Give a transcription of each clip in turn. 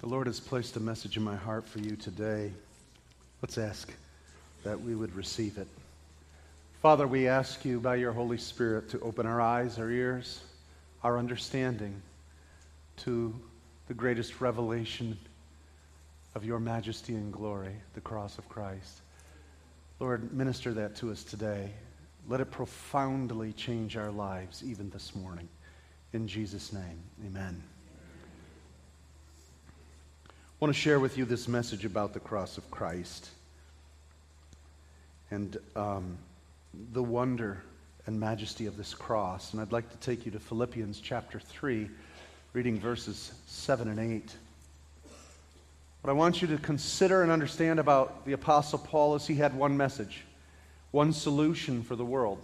The Lord has placed a message in my heart for you today. Let's ask that we would receive it. Father, we ask you by your Holy Spirit to open our eyes, our ears, our understanding to the greatest revelation of your majesty and glory, the cross of Christ. Lord, minister that to us today. Let it profoundly change our lives even this morning. In Jesus' name, amen. I want to share with you this message about the cross of Christ and um, the wonder and majesty of this cross. And I'd like to take you to Philippians chapter 3, reading verses 7 and 8. What I want you to consider and understand about the Apostle Paul is he had one message, one solution for the world,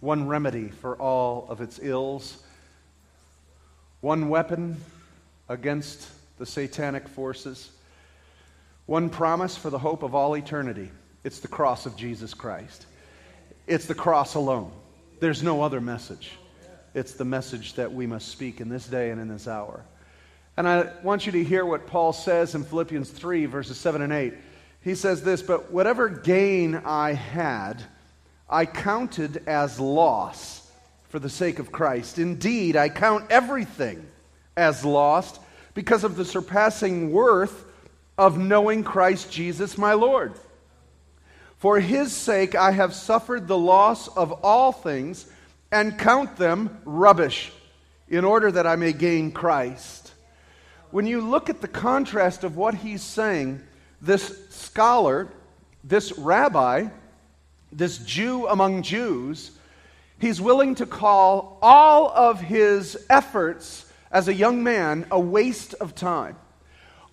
one remedy for all of its ills, one weapon against the satanic forces. One promise for the hope of all eternity it's the cross of Jesus Christ. It's the cross alone. There's no other message. It's the message that we must speak in this day and in this hour. And I want you to hear what Paul says in Philippians 3, verses 7 and 8. He says this But whatever gain I had, I counted as loss for the sake of Christ. Indeed, I count everything as lost because of the surpassing worth of knowing Christ Jesus my Lord. For his sake I have suffered the loss of all things and count them rubbish in order that I may gain Christ. When you look at the contrast of what he's saying, this scholar, this rabbi, this Jew among Jews, he's willing to call all of his efforts as a young man a waste of time.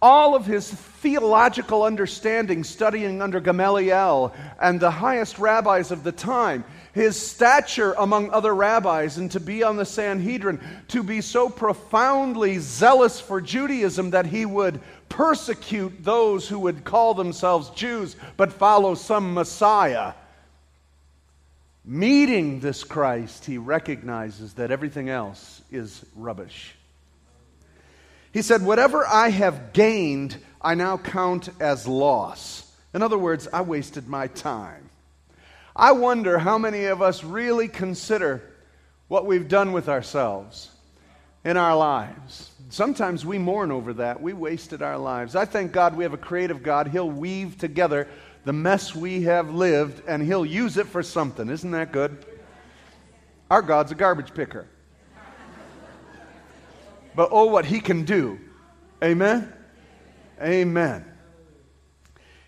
All of his theological understanding, studying under Gamaliel and the highest rabbis of the time, his stature among other rabbis, and to be on the Sanhedrin, to be so profoundly zealous for Judaism that he would persecute those who would call themselves Jews but follow some Messiah. Meeting this Christ, he recognizes that everything else is rubbish. He said, Whatever I have gained, I now count as loss. In other words, I wasted my time. I wonder how many of us really consider what we've done with ourselves in our lives. Sometimes we mourn over that. We wasted our lives. I thank God we have a creative God. He'll weave together the mess we have lived and He'll use it for something. Isn't that good? Our God's a garbage picker but oh, what he can do. Amen? Amen.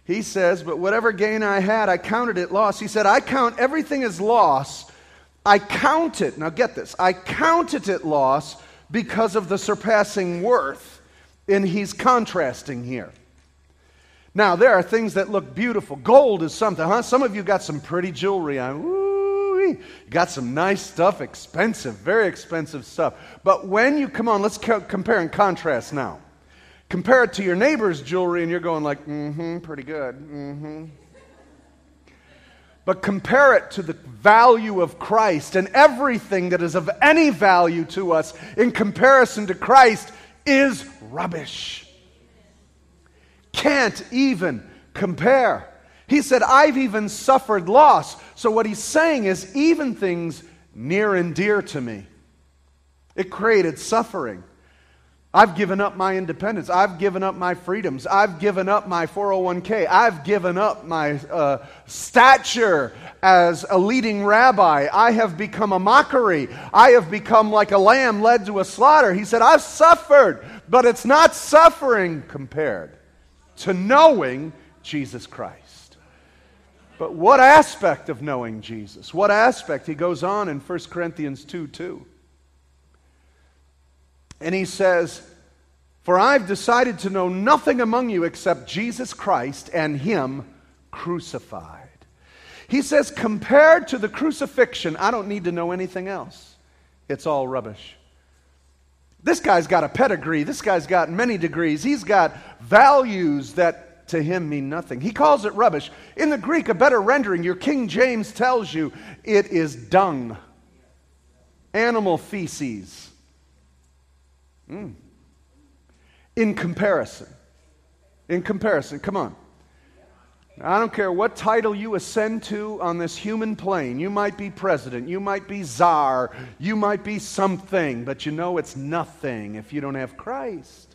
He says, But whatever gain I had, I counted it loss. He said, I count everything as loss. I count it, now get this, I counted it loss because of the surpassing worth. And he's contrasting here. Now, there are things that look beautiful. Gold is something, huh? Some of you got some pretty jewelry on. You got some nice stuff, expensive, very expensive stuff. But when you come on, let's co- compare and contrast now. Compare it to your neighbor's jewelry, and you're going like, mm-hmm, pretty good, mm-hmm. But compare it to the value of Christ, and everything that is of any value to us in comparison to Christ is rubbish. Can't even compare. He said, I've even suffered loss. So, what he's saying is, even things near and dear to me, it created suffering. I've given up my independence. I've given up my freedoms. I've given up my 401k. I've given up my uh, stature as a leading rabbi. I have become a mockery. I have become like a lamb led to a slaughter. He said, I've suffered, but it's not suffering compared to knowing Jesus Christ. But what aspect of knowing Jesus? What aspect? He goes on in 1 Corinthians 2 2. And he says, For I've decided to know nothing among you except Jesus Christ and Him crucified. He says, compared to the crucifixion, I don't need to know anything else. It's all rubbish. This guy's got a pedigree. This guy's got many degrees. He's got values that to him mean nothing. He calls it rubbish. In the Greek, a better rendering, your King James tells you it is dung, animal feces. Mm. In comparison. In comparison, come on. I don't care what title you ascend to on this human plane. You might be president, you might be czar, you might be something, but you know it's nothing if you don't have Christ.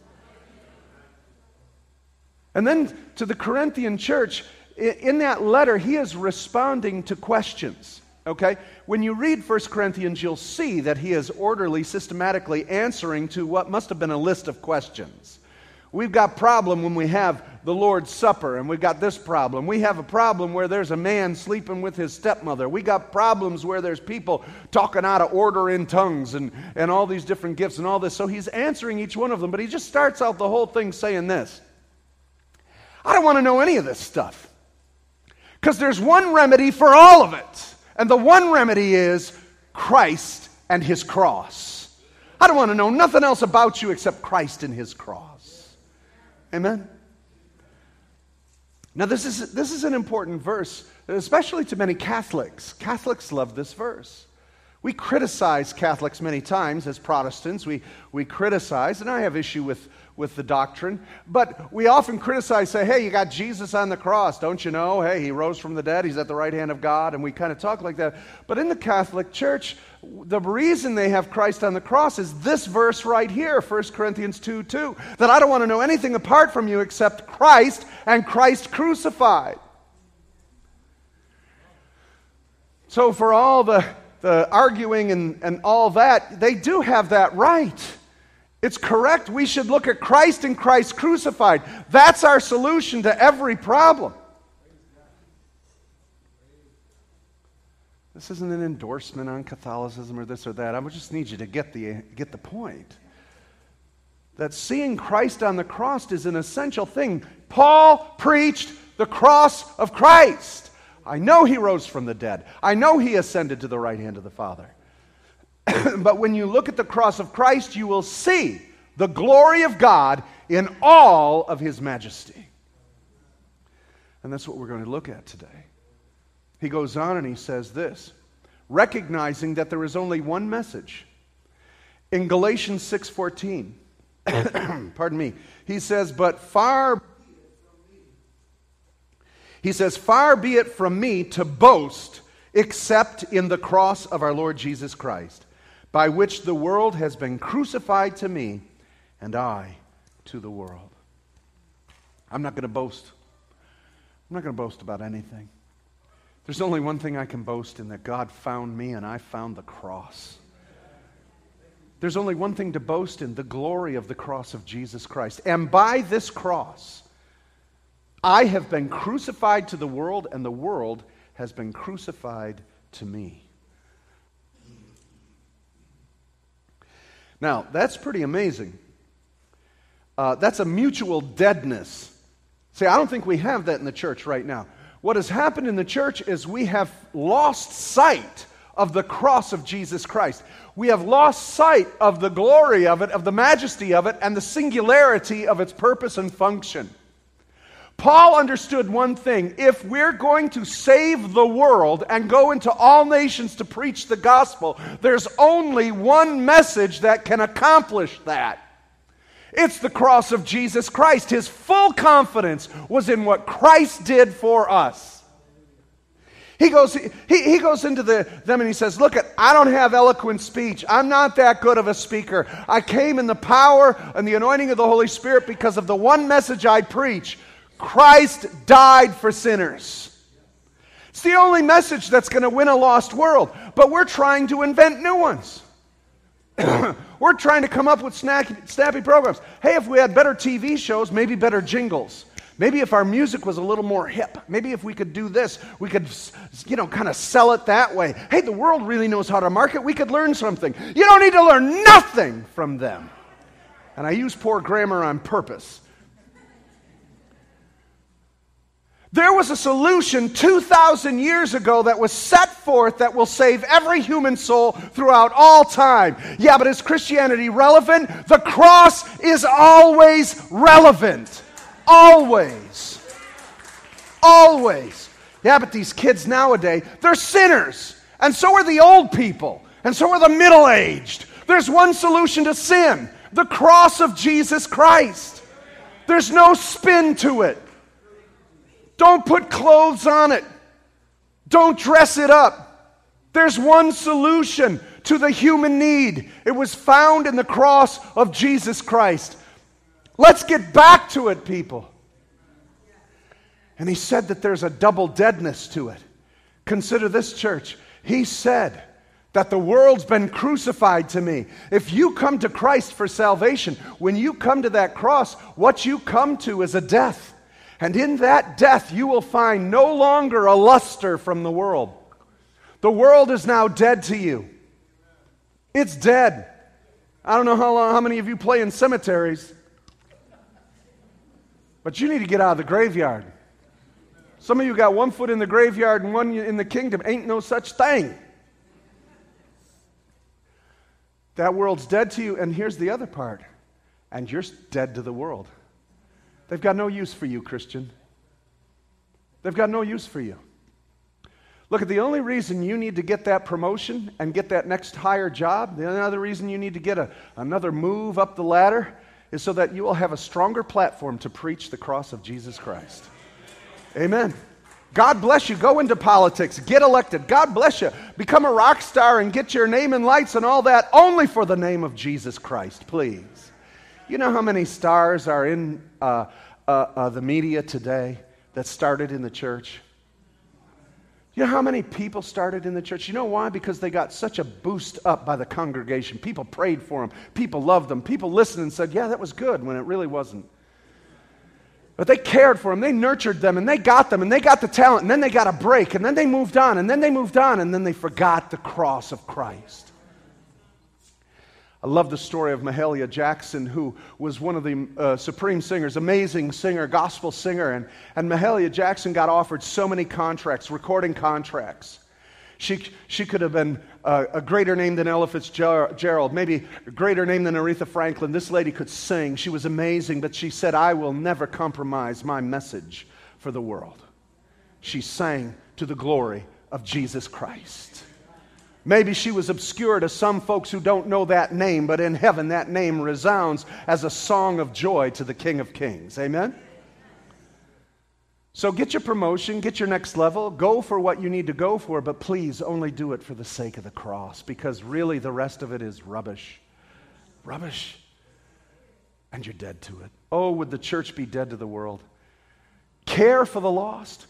And then to the Corinthian church, in that letter, he is responding to questions. Okay? When you read 1 Corinthians, you'll see that he is orderly, systematically answering to what must have been a list of questions. We've got problem when we have the Lord's Supper, and we've got this problem. We have a problem where there's a man sleeping with his stepmother. We got problems where there's people talking out of order in tongues and, and all these different gifts and all this. So he's answering each one of them, but he just starts out the whole thing saying this I don't want to know any of this stuff. Because there's one remedy for all of it. And the one remedy is Christ and his cross. I don't want to know nothing else about you except Christ and his cross. Amen? Now, this is, this is an important verse, especially to many Catholics. Catholics love this verse. We criticize Catholics many times as Protestants. We, we criticize, and I have issue with, with the doctrine, but we often criticize, say, hey, you got Jesus on the cross, don't you know? Hey, he rose from the dead, he's at the right hand of God, and we kind of talk like that. But in the Catholic Church, the reason they have Christ on the cross is this verse right here, 1 Corinthians 2 2, that I don't want to know anything apart from you except Christ and Christ crucified. So, for all the the arguing and, and all that, they do have that right. It's correct. We should look at Christ and Christ crucified. That's our solution to every problem. This isn't an endorsement on Catholicism or this or that. I just need you to get the, get the point. That seeing Christ on the cross is an essential thing. Paul preached the cross of Christ. I know he rose from the dead. I know he ascended to the right hand of the Father. but when you look at the cross of Christ, you will see the glory of God in all of his majesty. And that's what we're going to look at today. He goes on and he says this, recognizing that there is only one message. In Galatians 6:14, pardon me, he says, "But far he says, Far be it from me to boast except in the cross of our Lord Jesus Christ, by which the world has been crucified to me and I to the world. I'm not going to boast. I'm not going to boast about anything. There's only one thing I can boast in that God found me and I found the cross. There's only one thing to boast in the glory of the cross of Jesus Christ. And by this cross, I have been crucified to the world, and the world has been crucified to me. Now, that's pretty amazing. Uh, that's a mutual deadness. See, I don't think we have that in the church right now. What has happened in the church is we have lost sight of the cross of Jesus Christ. We have lost sight of the glory of it, of the majesty of it, and the singularity of its purpose and function. Paul understood one thing. If we're going to save the world and go into all nations to preach the gospel, there's only one message that can accomplish that. It's the cross of Jesus Christ. His full confidence was in what Christ did for us. He goes, he, he goes into the, them and he says, Look, at, I don't have eloquent speech. I'm not that good of a speaker. I came in the power and the anointing of the Holy Spirit because of the one message I preach Christ died for sinners. It's the only message that's going to win a lost world, but we're trying to invent new ones. we're trying to come up with snappy, snappy programs. Hey, if we had better TV shows, maybe better jingles. Maybe if our music was a little more hip, maybe if we could do this, we could, you know, kind of sell it that way. Hey, the world really knows how to market. We could learn something. You don't need to learn nothing from them. And I use poor grammar on purpose There was a solution 2,000 years ago that was set forth that will save every human soul throughout all time. Yeah, but is Christianity relevant? The cross is always relevant. Always. Always. Yeah, but these kids nowadays, they're sinners. And so are the old people. And so are the middle aged. There's one solution to sin The cross of Jesus Christ. There's no spin to it. Don't put clothes on it. Don't dress it up. There's one solution to the human need. It was found in the cross of Jesus Christ. Let's get back to it, people. And he said that there's a double deadness to it. Consider this, church. He said that the world's been crucified to me. If you come to Christ for salvation, when you come to that cross, what you come to is a death. And in that death, you will find no longer a luster from the world. The world is now dead to you. It's dead. I don't know how, long, how many of you play in cemeteries, but you need to get out of the graveyard. Some of you got one foot in the graveyard and one in the kingdom. Ain't no such thing. That world's dead to you, and here's the other part. And you're dead to the world. They've got no use for you, Christian. They've got no use for you. Look, the only reason you need to get that promotion and get that next higher job, the other reason you need to get a, another move up the ladder is so that you will have a stronger platform to preach the cross of Jesus Christ. Amen. God bless you. Go into politics. Get elected. God bless you. Become a rock star and get your name in lights and all that only for the name of Jesus Christ, please. You know how many stars are in uh, uh, uh, the media today that started in the church? You know how many people started in the church? You know why? Because they got such a boost up by the congregation. People prayed for them, people loved them, people listened and said, Yeah, that was good when it really wasn't. But they cared for them, they nurtured them, and they got them, and they got the talent, and then they got a break, and then they moved on, and then they moved on, and then they forgot the cross of Christ. I love the story of Mahalia Jackson, who was one of the uh, supreme singers, amazing singer, gospel singer. And, and Mahalia Jackson got offered so many contracts, recording contracts. She, she could have been uh, a greater name than Ella Fitzgerald, maybe a greater name than Aretha Franklin. This lady could sing. She was amazing, but she said, I will never compromise my message for the world. She sang to the glory of Jesus Christ. Maybe she was obscure to some folks who don't know that name, but in heaven that name resounds as a song of joy to the King of Kings. Amen? So get your promotion, get your next level, go for what you need to go for, but please only do it for the sake of the cross because really the rest of it is rubbish. Rubbish. And you're dead to it. Oh, would the church be dead to the world? Care for the lost,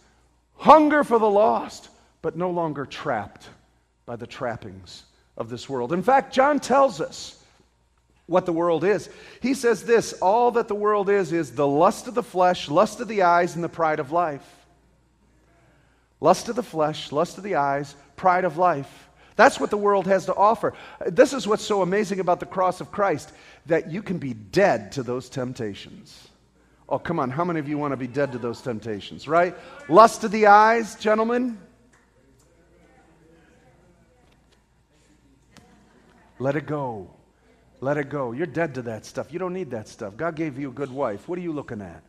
hunger for the lost, but no longer trapped by the trappings of this world. In fact, John tells us what the world is. He says this all that the world is is the lust of the flesh, lust of the eyes, and the pride of life. Lust of the flesh, lust of the eyes, pride of life. That's what the world has to offer. This is what's so amazing about the cross of Christ that you can be dead to those temptations. Oh, come on. How many of you want to be dead to those temptations, right? Lust of the eyes, gentlemen. Let it go. Let it go. You're dead to that stuff. You don't need that stuff. God gave you a good wife. What are you looking at?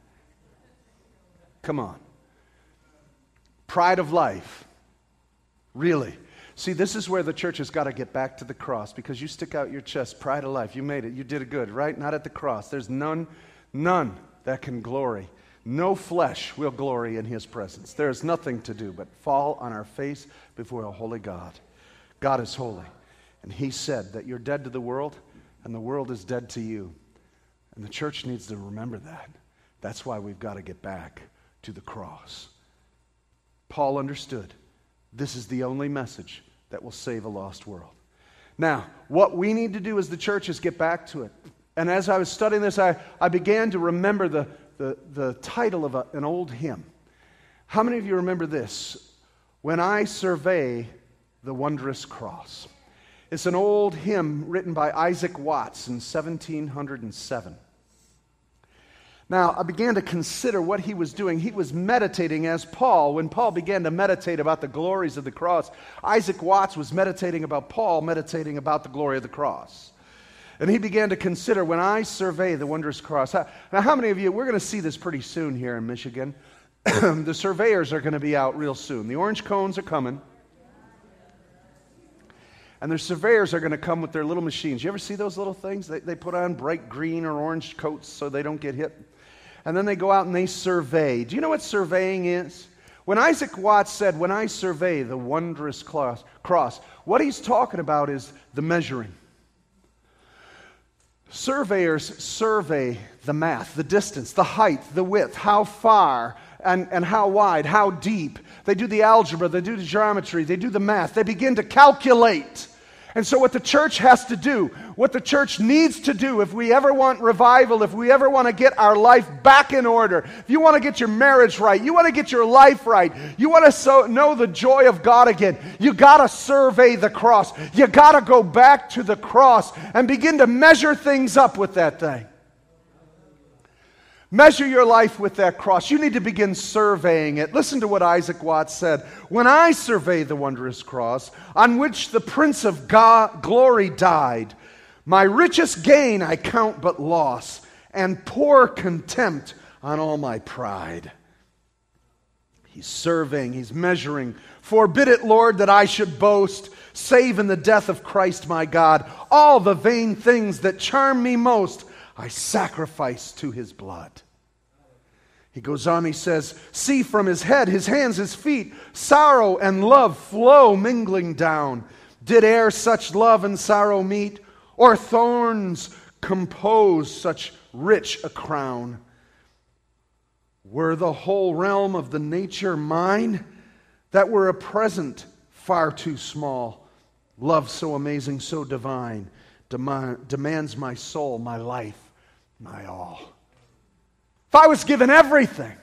Come on. Pride of life. Really. See, this is where the church has got to get back to the cross because you stick out your chest. Pride of life. You made it. You did it good, right? Not at the cross. There's none, none that can glory. No flesh will glory in his presence. There is nothing to do but fall on our face before a holy God. God is holy. And he said that you're dead to the world and the world is dead to you. And the church needs to remember that. That's why we've got to get back to the cross. Paul understood this is the only message that will save a lost world. Now, what we need to do as the church is get back to it. And as I was studying this, I, I began to remember the, the, the title of a, an old hymn. How many of you remember this? When I survey the wondrous cross. It's an old hymn written by Isaac Watts in 1707. Now, I began to consider what he was doing. He was meditating as Paul, when Paul began to meditate about the glories of the cross, Isaac Watts was meditating about Paul, meditating about the glory of the cross. And he began to consider when I survey the wondrous cross. Now, how many of you, we're going to see this pretty soon here in Michigan. the surveyors are going to be out real soon. The orange cones are coming. And their surveyors are going to come with their little machines. You ever see those little things? They, they put on bright green or orange coats so they don't get hit. And then they go out and they survey. Do you know what surveying is? When Isaac Watts said, When I survey the wondrous cross, what he's talking about is the measuring. Surveyors survey the math, the distance, the height, the width, how far and, and how wide, how deep. They do the algebra, they do the geometry, they do the math. They begin to calculate and so, what the church has to do, what the church needs to do, if we ever want revival, if we ever want to get our life back in order, if you want to get your marriage right, you want to get your life right, you want to so, know the joy of God again, you got to survey the cross. You got to go back to the cross and begin to measure things up with that thing. Measure your life with that cross. You need to begin surveying it. Listen to what Isaac Watts said. When I survey the wondrous cross on which the Prince of God, glory died, my richest gain I count but loss, and pour contempt on all my pride. He's surveying, he's measuring. Forbid it, Lord, that I should boast, save in the death of Christ my God. All the vain things that charm me most I sacrifice to his blood. He goes on, he says, See from his head, his hands, his feet, sorrow and love flow mingling down. Did e'er such love and sorrow meet, or thorns compose such rich a crown? Were the whole realm of the nature mine, that were a present far too small, love so amazing, so divine, demands my soul, my life, my all. If I was given everything,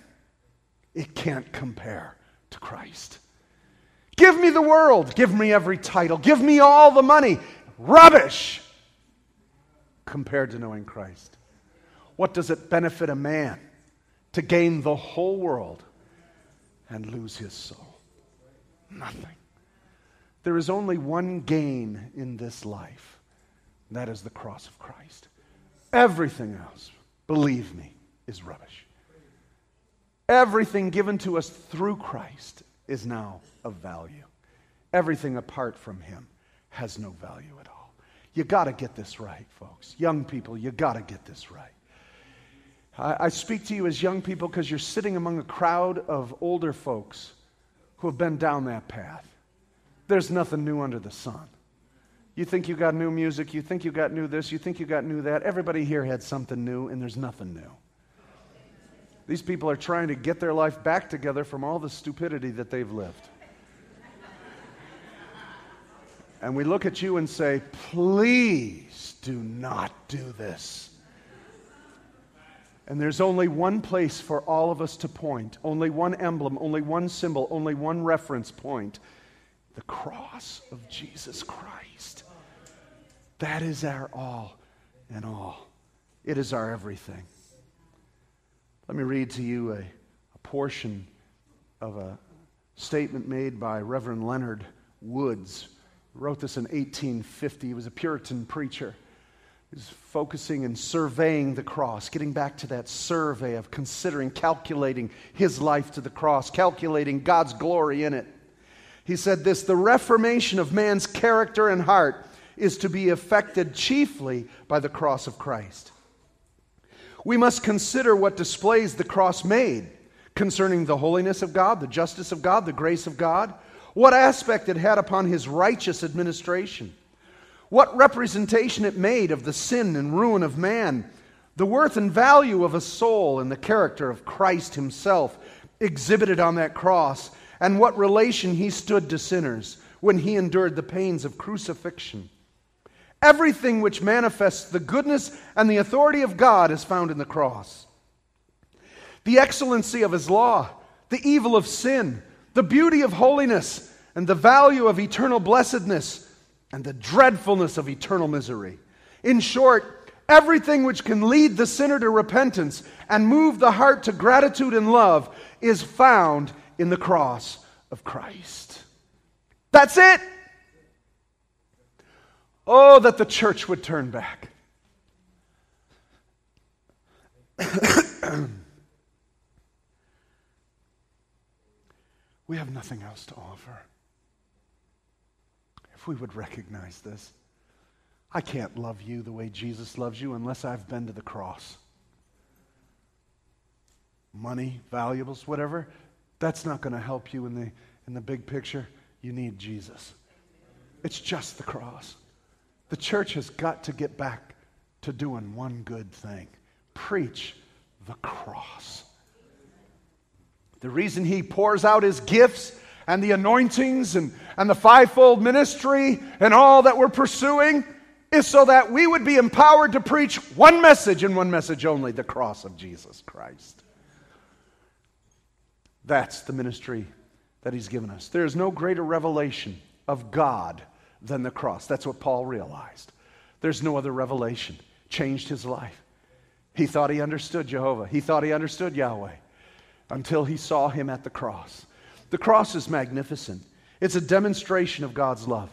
it can't compare to Christ. Give me the world, give me every title, give me all the money. Rubbish compared to knowing Christ. What does it benefit a man to gain the whole world and lose his soul? Nothing. There is only one gain in this life, and that is the cross of Christ. Everything else, believe me, is rubbish. Everything given to us through Christ is now of value. Everything apart from Him has no value at all. You got to get this right, folks. Young people, you got to get this right. I, I speak to you as young people because you're sitting among a crowd of older folks who have been down that path. There's nothing new under the sun. You think you got new music, you think you got new this, you think you got new that. Everybody here had something new, and there's nothing new. These people are trying to get their life back together from all the stupidity that they've lived. And we look at you and say, please do not do this. And there's only one place for all of us to point, only one emblem, only one symbol, only one reference point the cross of Jesus Christ. That is our all and all. It is our everything. Let me read to you a, a portion of a statement made by Reverend Leonard Woods. He wrote this in 1850. He was a Puritan preacher. He was focusing and surveying the cross, getting back to that survey of considering, calculating his life to the cross, calculating God's glory in it. He said this the reformation of man's character and heart is to be effected chiefly by the cross of Christ. We must consider what displays the cross made concerning the holiness of God, the justice of God, the grace of God, what aspect it had upon his righteous administration, what representation it made of the sin and ruin of man, the worth and value of a soul and the character of Christ himself exhibited on that cross, and what relation he stood to sinners when he endured the pains of crucifixion Everything which manifests the goodness and the authority of God is found in the cross. The excellency of his law, the evil of sin, the beauty of holiness, and the value of eternal blessedness, and the dreadfulness of eternal misery. In short, everything which can lead the sinner to repentance and move the heart to gratitude and love is found in the cross of Christ. That's it. Oh, that the church would turn back. we have nothing else to offer. If we would recognize this. I can't love you the way Jesus loves you unless I've been to the cross. Money, valuables, whatever, that's not going to help you in the, in the big picture. You need Jesus. It's just the cross. The church has got to get back to doing one good thing preach the cross. The reason he pours out his gifts and the anointings and, and the fivefold ministry and all that we're pursuing is so that we would be empowered to preach one message and one message only the cross of Jesus Christ. That's the ministry that he's given us. There is no greater revelation of God than the cross. That's what Paul realized. There's no other revelation. Changed his life. He thought he understood Jehovah, he thought he understood Yahweh until he saw him at the cross. The cross is magnificent, it's a demonstration of God's love.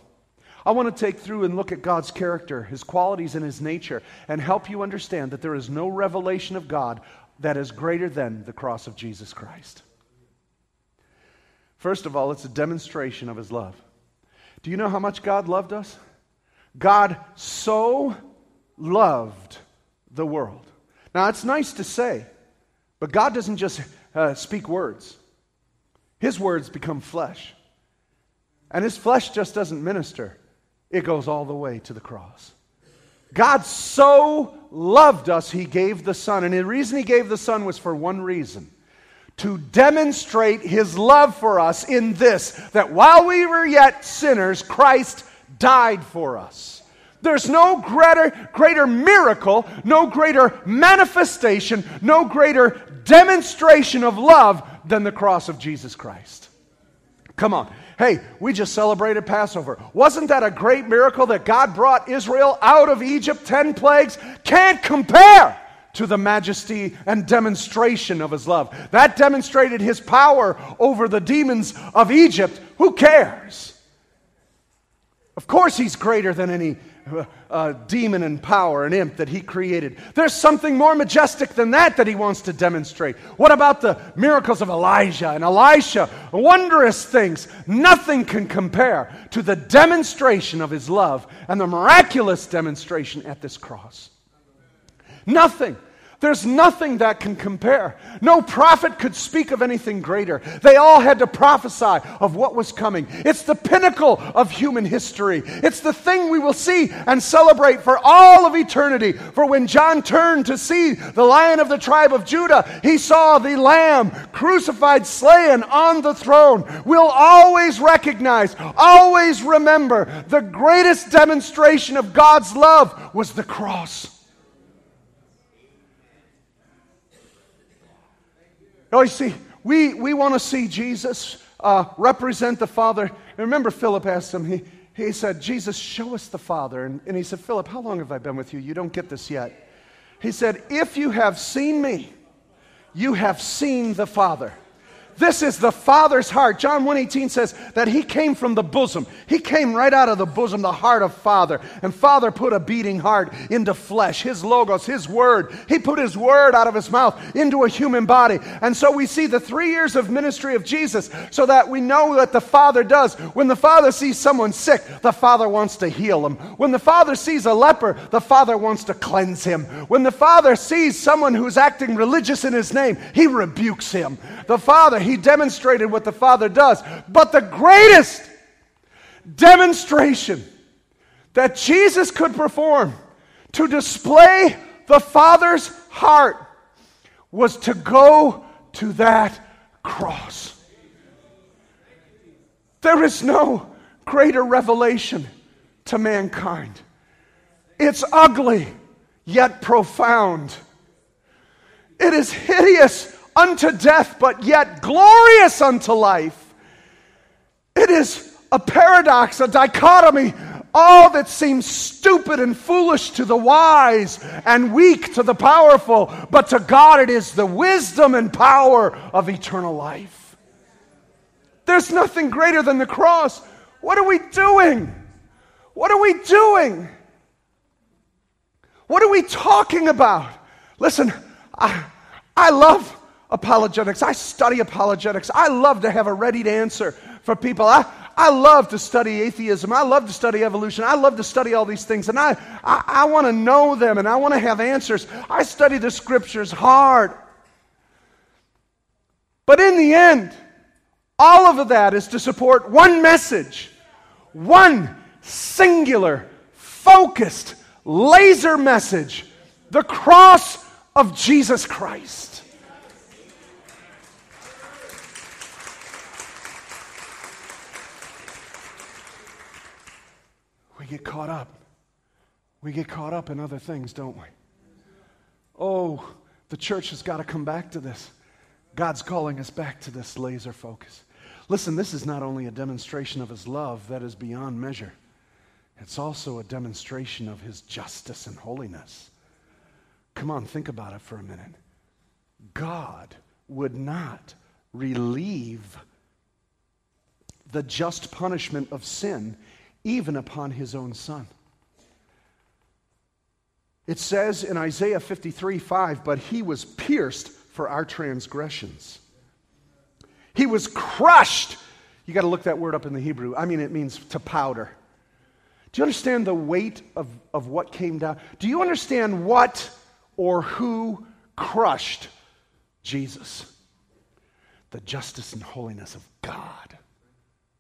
I want to take through and look at God's character, his qualities, and his nature, and help you understand that there is no revelation of God that is greater than the cross of Jesus Christ. First of all, it's a demonstration of his love. Do you know how much God loved us? God so loved the world. Now, it's nice to say, but God doesn't just uh, speak words, His words become flesh. And His flesh just doesn't minister, it goes all the way to the cross. God so loved us, He gave the Son. And the reason He gave the Son was for one reason to demonstrate His love for us in this that while we were yet sinners, Christ died for us. There's no greater, greater miracle, no greater manifestation, no greater demonstration of love than the cross of Jesus Christ. Come on. Hey, we just celebrated Passover. Wasn't that a great miracle that God brought Israel out of Egypt? Ten plagues can't compare to the majesty and demonstration of his love. That demonstrated his power over the demons of Egypt. Who cares? Of course, he's greater than any uh, demon and power and imp that he created. There's something more majestic than that that he wants to demonstrate. What about the miracles of Elijah and Elisha? Wondrous things. Nothing can compare to the demonstration of his love and the miraculous demonstration at this cross. Nothing. There's nothing that can compare. No prophet could speak of anything greater. They all had to prophesy of what was coming. It's the pinnacle of human history. It's the thing we will see and celebrate for all of eternity. For when John turned to see the lion of the tribe of Judah, he saw the lamb crucified, slain on the throne. We'll always recognize, always remember the greatest demonstration of God's love was the cross. Oh, you see, we, we want to see Jesus uh, represent the Father. And remember, Philip asked him, he, he said, Jesus, show us the Father. And, and he said, Philip, how long have I been with you? You don't get this yet. He said, If you have seen me, you have seen the Father. This is the Father's heart. John 1:18 says that he came from the bosom. He came right out of the bosom, the heart of Father. And Father put a beating heart into flesh, his logos, his word. He put his word out of his mouth into a human body. And so we see the 3 years of ministry of Jesus so that we know what the Father does. When the Father sees someone sick, the Father wants to heal him. When the Father sees a leper, the Father wants to cleanse him. When the Father sees someone who's acting religious in his name, he rebukes him. The Father he demonstrated what the Father does. But the greatest demonstration that Jesus could perform to display the Father's heart was to go to that cross. There is no greater revelation to mankind. It's ugly, yet profound. It is hideous unto death, but yet glorious unto life. It is a paradox, a dichotomy. All that seems stupid and foolish to the wise and weak to the powerful, but to God it is the wisdom and power of eternal life. There's nothing greater than the cross. What are we doing? What are we doing? What are we talking about? Listen, I, I love apologetics. I study apologetics. I love to have a ready answer for people. I, I love to study atheism. I love to study evolution. I love to study all these things. And I, I, I want to know them and I want to have answers. I study the scriptures hard. But in the end, all of that is to support one message, one singular, focused, laser message the cross of Jesus Christ. We get caught up. We get caught up in other things, don't we? Oh, the church has got to come back to this. God's calling us back to this laser focus. Listen, this is not only a demonstration of his love that is beyond measure, it's also a demonstration of his justice and holiness. Come on, think about it for a minute. God would not relieve the just punishment of sin even upon his own son. It says in Isaiah 53 5, but he was pierced for our transgressions. He was crushed. You got to look that word up in the Hebrew. I mean, it means to powder. Do you understand the weight of, of what came down? Do you understand what or who crushed Jesus? The justice and holiness of God.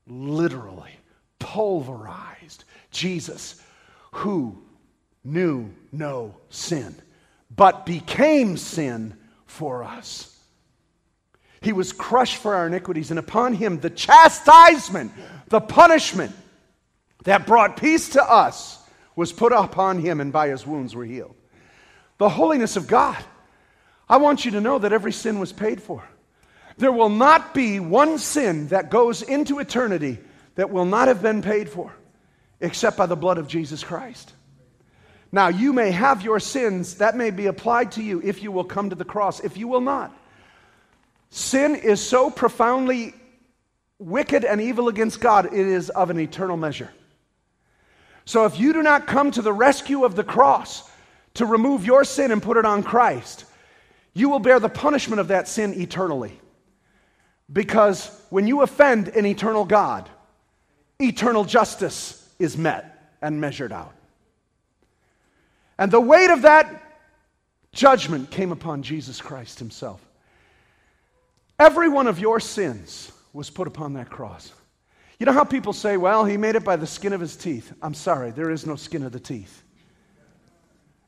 Literally pulverized Jesus, who knew no sin, but became sin for us. He was crushed for our iniquities, and upon him the chastisement, the punishment that brought peace to us was put upon him, and by his wounds we're healed. The holiness of God. I want you to know that every sin was paid for. There will not be one sin that goes into eternity that will not have been paid for except by the blood of Jesus Christ. Now, you may have your sins, that may be applied to you if you will come to the cross. If you will not, Sin is so profoundly wicked and evil against God, it is of an eternal measure. So if you do not come to the rescue of the cross to remove your sin and put it on Christ, you will bear the punishment of that sin eternally. Because when you offend an eternal God, eternal justice is met and measured out. And the weight of that judgment came upon Jesus Christ himself. Every one of your sins was put upon that cross. You know how people say, well, he made it by the skin of his teeth? I'm sorry, there is no skin of the teeth.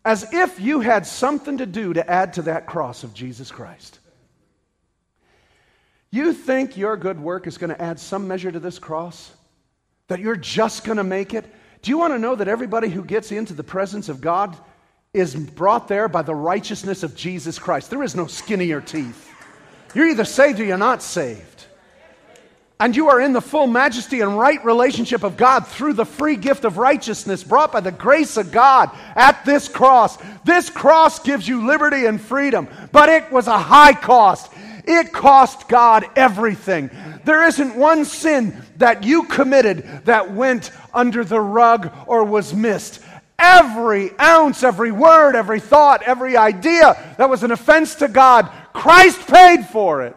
As if you had something to do to add to that cross of Jesus Christ. You think your good work is going to add some measure to this cross? That you're just going to make it? Do you want to know that everybody who gets into the presence of God is brought there by the righteousness of Jesus Christ? There is no skin of your teeth. You're either saved or you're not saved. And you are in the full majesty and right relationship of God through the free gift of righteousness brought by the grace of God at this cross. This cross gives you liberty and freedom, but it was a high cost. It cost God everything. There isn't one sin that you committed that went under the rug or was missed. Every ounce, every word, every thought, every idea that was an offense to God Christ paid for it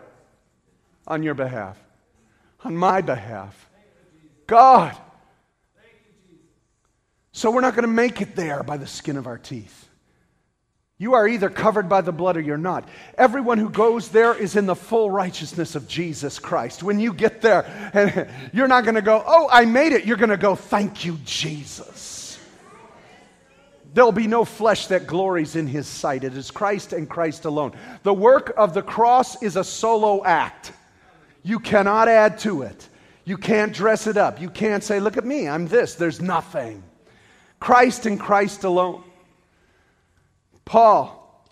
on your behalf, on my behalf. God. So we're not going to make it there by the skin of our teeth. You are either covered by the blood or you're not. Everyone who goes there is in the full righteousness of Jesus Christ. When you get there, you're not going to go, Oh, I made it. You're going to go, Thank you, Jesus. There'll be no flesh that glories in his sight. It is Christ and Christ alone. The work of the cross is a solo act. You cannot add to it. You can't dress it up. You can't say, Look at me, I'm this. There's nothing. Christ and Christ alone. Paul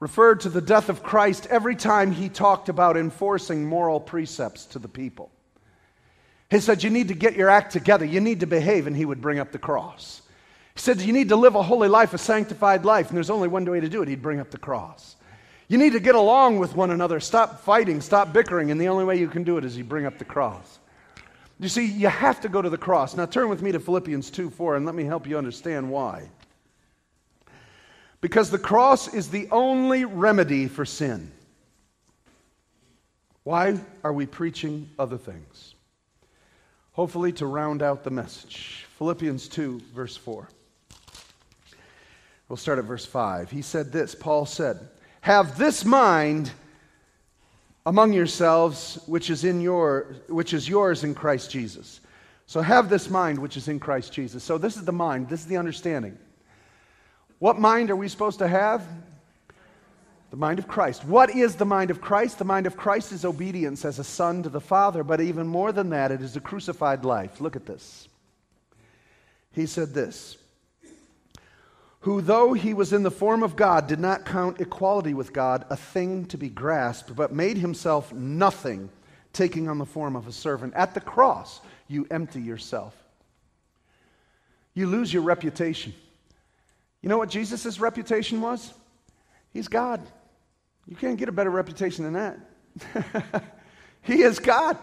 referred to the death of Christ every time he talked about enforcing moral precepts to the people. He said, You need to get your act together. You need to behave. And he would bring up the cross. He said, You need to live a holy life, a sanctified life, and there's only one way to do it. He'd bring up the cross. You need to get along with one another. Stop fighting, stop bickering, and the only way you can do it is you bring up the cross. You see, you have to go to the cross. Now turn with me to Philippians 2 4, and let me help you understand why. Because the cross is the only remedy for sin. Why are we preaching other things? hopefully to round out the message. Philippians 2, verse 4. We'll start at verse 5. He said this Paul said, Have this mind among yourselves, which is, in your, which is yours in Christ Jesus. So have this mind which is in Christ Jesus. So this is the mind, this is the understanding. What mind are we supposed to have? The mind of Christ. What is the mind of Christ? The mind of Christ is obedience as a son to the Father, but even more than that, it is a crucified life. Look at this. He said this who, though he was in the form of God, did not count equality with God a thing to be grasped, but made himself nothing, taking on the form of a servant. At the cross, you empty yourself. You lose your reputation. You know what Jesus' reputation was? He's God. You can't get a better reputation than that. he is God.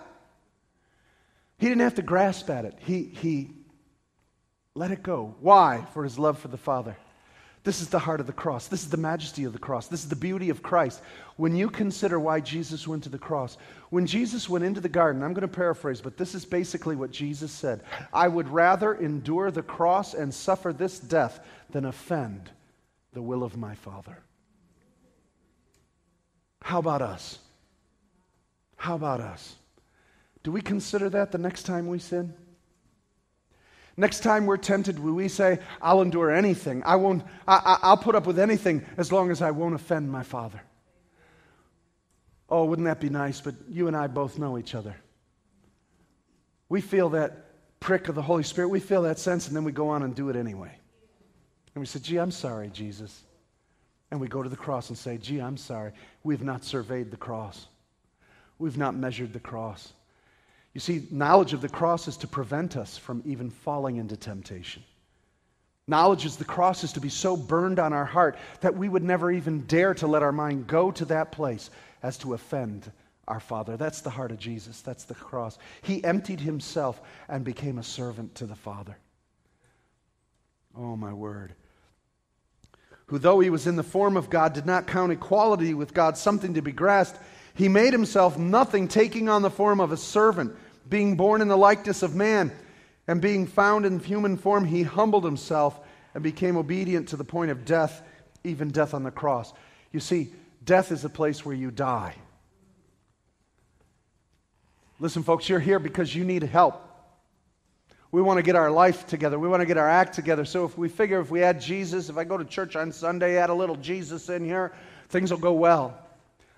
He didn't have to grasp at it, he, he let it go. Why? For his love for the Father. This is the heart of the cross. This is the majesty of the cross. This is the beauty of Christ. When you consider why Jesus went to the cross, when Jesus went into the garden, I'm going to paraphrase, but this is basically what Jesus said I would rather endure the cross and suffer this death than offend the will of my Father. How about us? How about us? Do we consider that the next time we sin? Next time we're tempted, will we say, I'll endure anything. I won't, I, I'll put up with anything as long as I won't offend my Father. Oh, wouldn't that be nice? But you and I both know each other. We feel that prick of the Holy Spirit. We feel that sense, and then we go on and do it anyway. And we say, gee, I'm sorry, Jesus. And we go to the cross and say, gee, I'm sorry. We've not surveyed the cross, we've not measured the cross. You see, knowledge of the cross is to prevent us from even falling into temptation. Knowledge of the cross is to be so burned on our heart that we would never even dare to let our mind go to that place as to offend our Father. That's the heart of Jesus. That's the cross. He emptied himself and became a servant to the Father. Oh, my word. Who, though he was in the form of God, did not count equality with God something to be grasped. He made himself nothing, taking on the form of a servant being born in the likeness of man, and being found in human form, he humbled himself and became obedient to the point of death, even death on the cross. You see, death is a place where you die. Listen, folks, you're here because you need help. We want to get our life together. We want to get our act together. So if we figure if we add Jesus, if I go to church on Sunday, add a little Jesus in here, things will go well.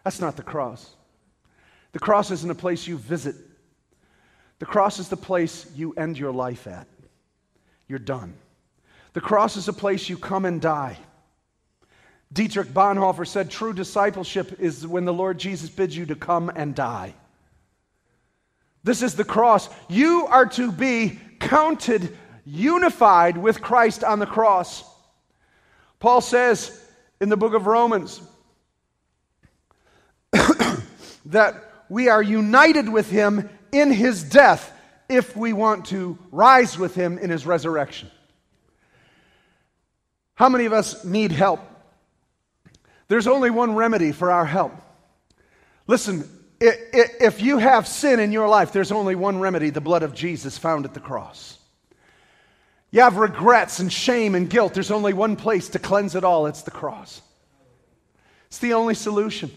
That's not the cross. The cross isn't a place you visit. The cross is the place you end your life at. You're done. The cross is a place you come and die. Dietrich Bonhoeffer said true discipleship is when the Lord Jesus bids you to come and die. This is the cross. You are to be counted unified with Christ on the cross. Paul says in the book of Romans that we are united with him in his death if we want to rise with him in his resurrection. How many of us need help? There's only one remedy for our help. Listen, if you have sin in your life, there's only one remedy the blood of Jesus found at the cross. You have regrets and shame and guilt, there's only one place to cleanse it all it's the cross. It's the only solution.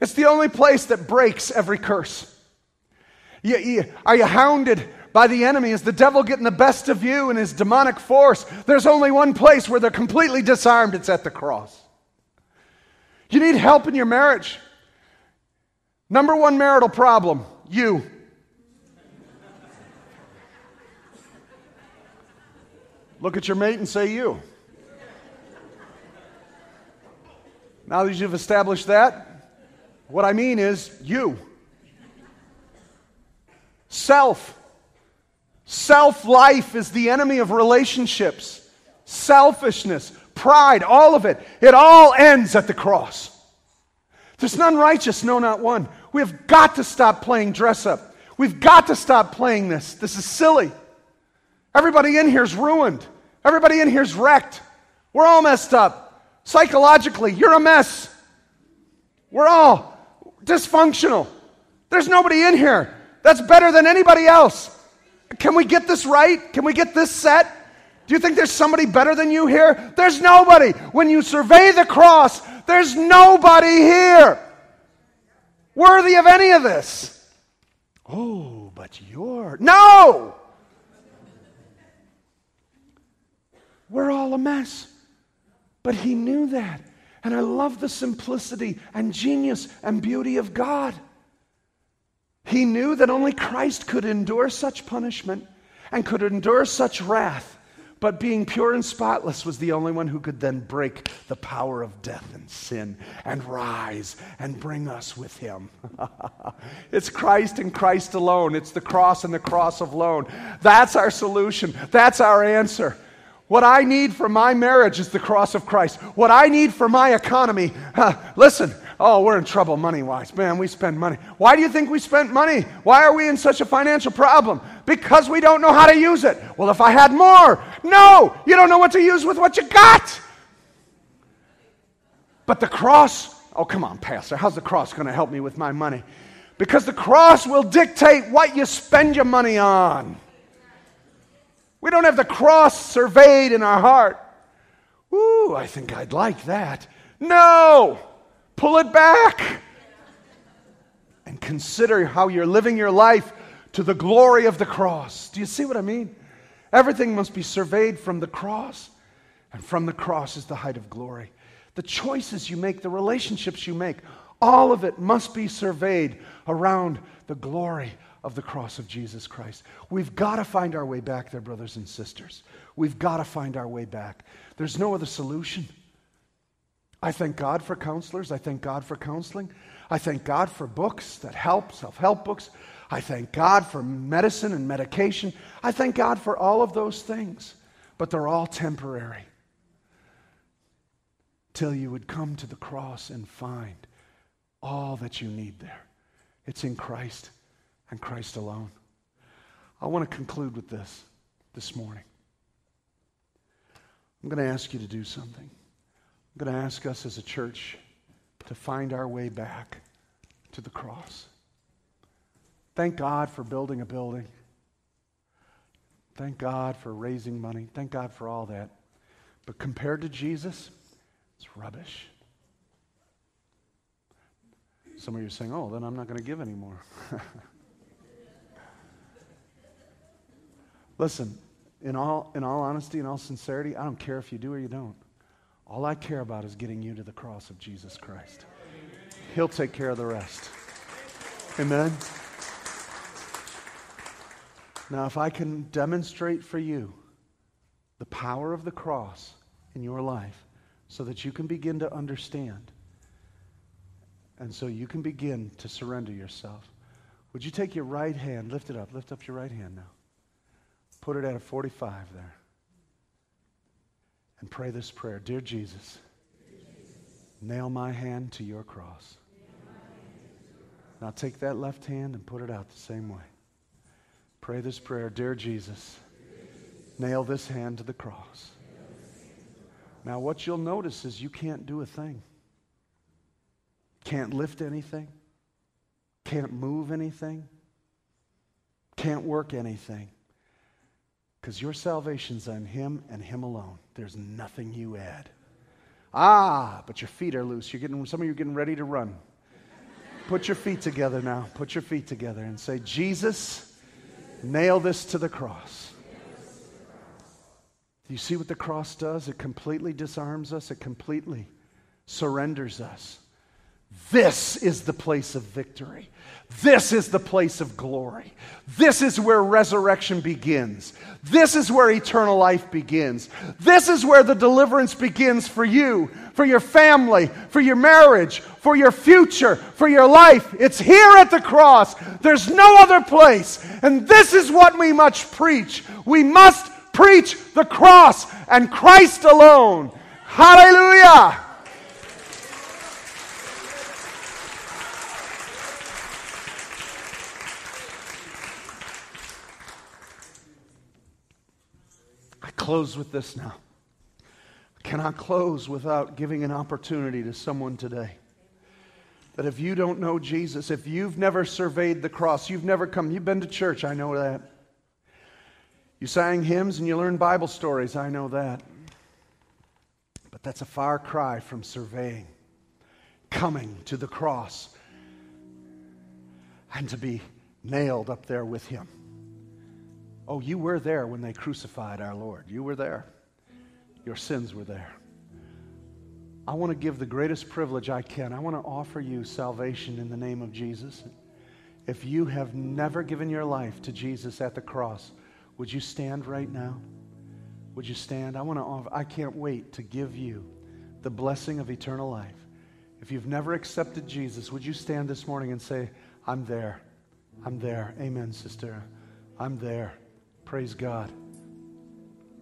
It's the only place that breaks every curse. You, you, are you hounded by the enemy? Is the devil getting the best of you and his demonic force? There's only one place where they're completely disarmed it's at the cross. You need help in your marriage. Number one marital problem you. Look at your mate and say, You. Now that you've established that, what I mean is you. Self. Self life is the enemy of relationships. Selfishness, pride, all of it. It all ends at the cross. There's none righteous, no, not one. We have got to stop playing dress up. We've got to stop playing this. This is silly. Everybody in here is ruined. Everybody in here is wrecked. We're all messed up. Psychologically, you're a mess. We're all dysfunctional. There's nobody in here that's better than anybody else. Can we get this right? Can we get this set? Do you think there's somebody better than you here? There's nobody. When you survey the cross, there's nobody here worthy of any of this. Oh, but you're. No! We're all a mess. But he knew that. And I love the simplicity and genius and beauty of God. He knew that only Christ could endure such punishment and could endure such wrath. But being pure and spotless was the only one who could then break the power of death and sin and rise and bring us with him. it's Christ and Christ alone. It's the cross and the cross alone. That's our solution. That's our answer. What I need for my marriage is the cross of Christ. What I need for my economy, huh, listen, oh, we're in trouble money wise. Man, we spend money. Why do you think we spent money? Why are we in such a financial problem? Because we don't know how to use it. Well, if I had more, no, you don't know what to use with what you got. But the cross, oh, come on, Pastor, how's the cross going to help me with my money? Because the cross will dictate what you spend your money on. We don't have the cross surveyed in our heart. Ooh, I think I'd like that. No! Pull it back and consider how you're living your life to the glory of the cross. Do you see what I mean? Everything must be surveyed from the cross, and from the cross is the height of glory. The choices you make, the relationships you make, all of it must be surveyed around the glory of the cross of Jesus Christ. We've got to find our way back there, brothers and sisters. We've got to find our way back. There's no other solution. I thank God for counselors. I thank God for counseling. I thank God for books that help, self help books. I thank God for medicine and medication. I thank God for all of those things. But they're all temporary. Till you would come to the cross and find all that you need there. It's in Christ and Christ alone. I want to conclude with this this morning. I'm going to ask you to do something. I'm going to ask us as a church to find our way back to the cross. Thank God for building a building. Thank God for raising money. Thank God for all that. But compared to Jesus, it's rubbish. Some of you are saying, oh, then I'm not going to give anymore. Listen, in all, in all honesty, in all sincerity, I don't care if you do or you don't. All I care about is getting you to the cross of Jesus Christ. He'll take care of the rest. Amen. Now, if I can demonstrate for you the power of the cross in your life so that you can begin to understand and so you can begin to surrender yourself, would you take your right hand, lift it up, lift up your right hand now. Put it at a 45 there. And pray this prayer Dear Jesus, nail my hand to your cross. Now take that left hand and put it out the same way. Pray this prayer Dear Jesus, nail this hand to the cross. Now, what you'll notice is you can't do a thing, can't lift anything, can't move anything, can't work anything. Because your salvation's on Him and Him alone. There's nothing you add. Ah, but your feet are loose. You're getting, some of you are getting ready to run. Put your feet together now. Put your feet together and say, Jesus, nail this to the cross. Do you see what the cross does? It completely disarms us, it completely surrenders us. This is the place of victory. This is the place of glory. This is where resurrection begins. This is where eternal life begins. This is where the deliverance begins for you, for your family, for your marriage, for your future, for your life. It's here at the cross. There's no other place. And this is what we must preach. We must preach the cross and Christ alone. Hallelujah. Close with this now. I cannot close without giving an opportunity to someone today. That if you don't know Jesus, if you've never surveyed the cross, you've never come, you've been to church, I know that. You sang hymns and you learned Bible stories, I know that. But that's a far cry from surveying, coming to the cross, and to be nailed up there with him. Oh, you were there when they crucified our Lord. You were there. Your sins were there. I want to give the greatest privilege I can. I want to offer you salvation in the name of Jesus. If you have never given your life to Jesus at the cross, would you stand right now? Would you stand? I want to offer, I can't wait to give you the blessing of eternal life. If you've never accepted Jesus, would you stand this morning and say, I'm there. I'm there. Amen, sister. I'm there. Praise God.